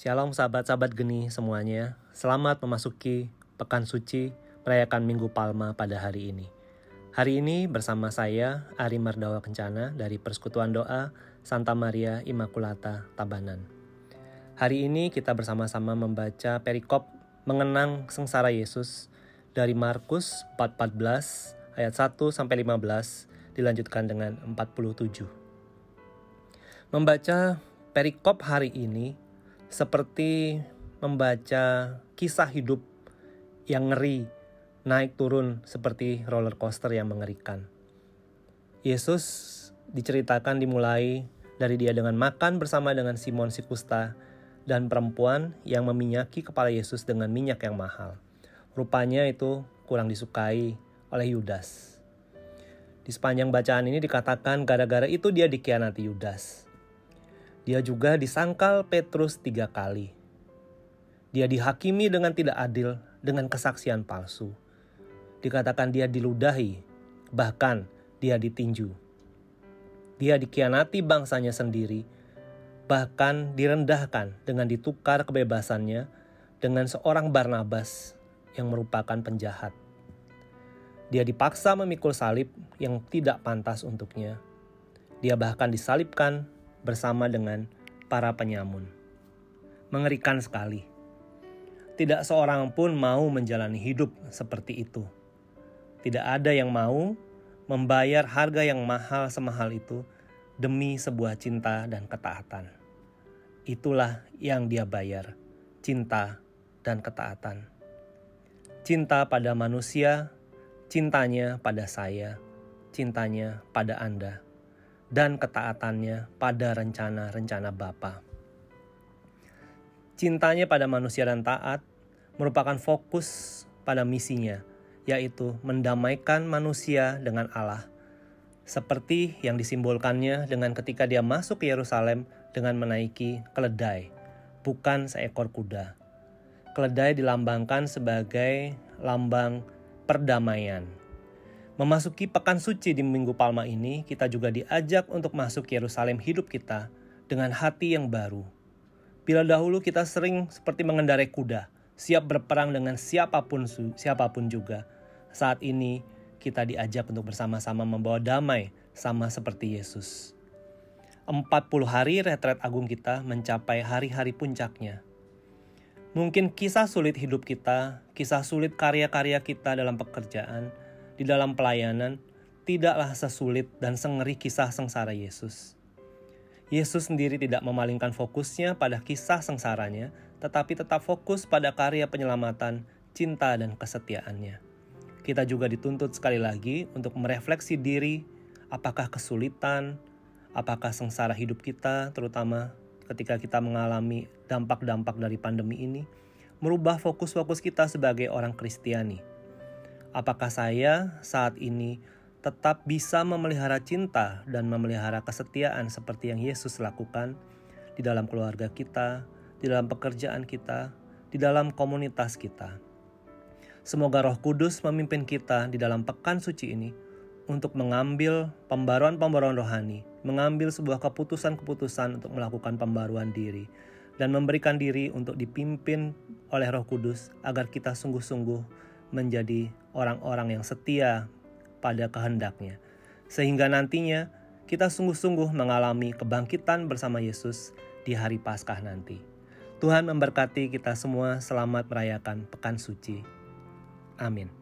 Shalom sahabat-sahabat geni semuanya. Selamat memasuki Pekan Suci merayakan Minggu Palma pada hari ini. Hari ini bersama saya Ari Mardawa Kencana dari Persekutuan Doa Santa Maria Immaculata Tabanan. Hari ini kita bersama-sama membaca perikop mengenang sengsara Yesus dari Markus 4:14 ayat 1 sampai 15 dilanjutkan dengan 47. Membaca perikop hari ini seperti membaca kisah hidup yang ngeri, naik turun seperti roller coaster yang mengerikan. Yesus diceritakan dimulai dari dia dengan makan bersama dengan Simon si kusta dan perempuan yang meminyaki kepala Yesus dengan minyak yang mahal. Rupanya itu kurang disukai oleh Yudas. Di sepanjang bacaan ini dikatakan gara-gara itu dia dikhianati Yudas. Dia juga disangkal Petrus tiga kali. Dia dihakimi dengan tidak adil dengan kesaksian palsu. Dikatakan dia diludahi, bahkan dia ditinju. Dia dikhianati bangsanya sendiri, bahkan direndahkan dengan ditukar kebebasannya dengan seorang Barnabas yang merupakan penjahat. Dia dipaksa memikul salib yang tidak pantas untuknya. Dia bahkan disalibkan bersama dengan para penyamun. Mengerikan sekali. Tidak seorang pun mau menjalani hidup seperti itu. Tidak ada yang mau membayar harga yang mahal semahal itu demi sebuah cinta dan ketaatan. Itulah yang dia bayar, cinta dan ketaatan. Cinta pada manusia, cintanya pada saya, cintanya pada Anda dan ketaatannya pada rencana-rencana Bapa. Cintanya pada manusia dan taat merupakan fokus pada misinya, yaitu mendamaikan manusia dengan Allah, seperti yang disimbolkannya dengan ketika dia masuk ke Yerusalem dengan menaiki keledai, bukan seekor kuda. Keledai dilambangkan sebagai lambang perdamaian Memasuki pekan suci di Minggu Palma ini, kita juga diajak untuk masuk Yerusalem hidup kita dengan hati yang baru. Bila dahulu kita sering seperti mengendarai kuda, siap berperang dengan siapa pun siapa pun juga. Saat ini kita diajak untuk bersama-sama membawa damai sama seperti Yesus. 40 hari retret agung kita mencapai hari-hari puncaknya. Mungkin kisah sulit hidup kita, kisah sulit karya-karya kita dalam pekerjaan, di dalam pelayanan tidaklah sesulit dan sengeri kisah sengsara Yesus. Yesus sendiri tidak memalingkan fokusnya pada kisah sengsaranya, tetapi tetap fokus pada karya penyelamatan, cinta, dan kesetiaannya. Kita juga dituntut sekali lagi untuk merefleksi diri, apakah kesulitan, apakah sengsara hidup kita, terutama ketika kita mengalami dampak-dampak dari pandemi ini, merubah fokus-fokus kita sebagai orang Kristiani Apakah saya saat ini tetap bisa memelihara cinta dan memelihara kesetiaan seperti yang Yesus lakukan di dalam keluarga kita, di dalam pekerjaan kita, di dalam komunitas kita? Semoga Roh Kudus memimpin kita di dalam pekan suci ini untuk mengambil pembaruan-pembaruan rohani, mengambil sebuah keputusan-keputusan untuk melakukan pembaruan diri, dan memberikan diri untuk dipimpin oleh Roh Kudus agar kita sungguh-sungguh menjadi orang-orang yang setia pada kehendaknya. Sehingga nantinya kita sungguh-sungguh mengalami kebangkitan bersama Yesus di hari Paskah nanti. Tuhan memberkati kita semua selamat merayakan pekan suci. Amin.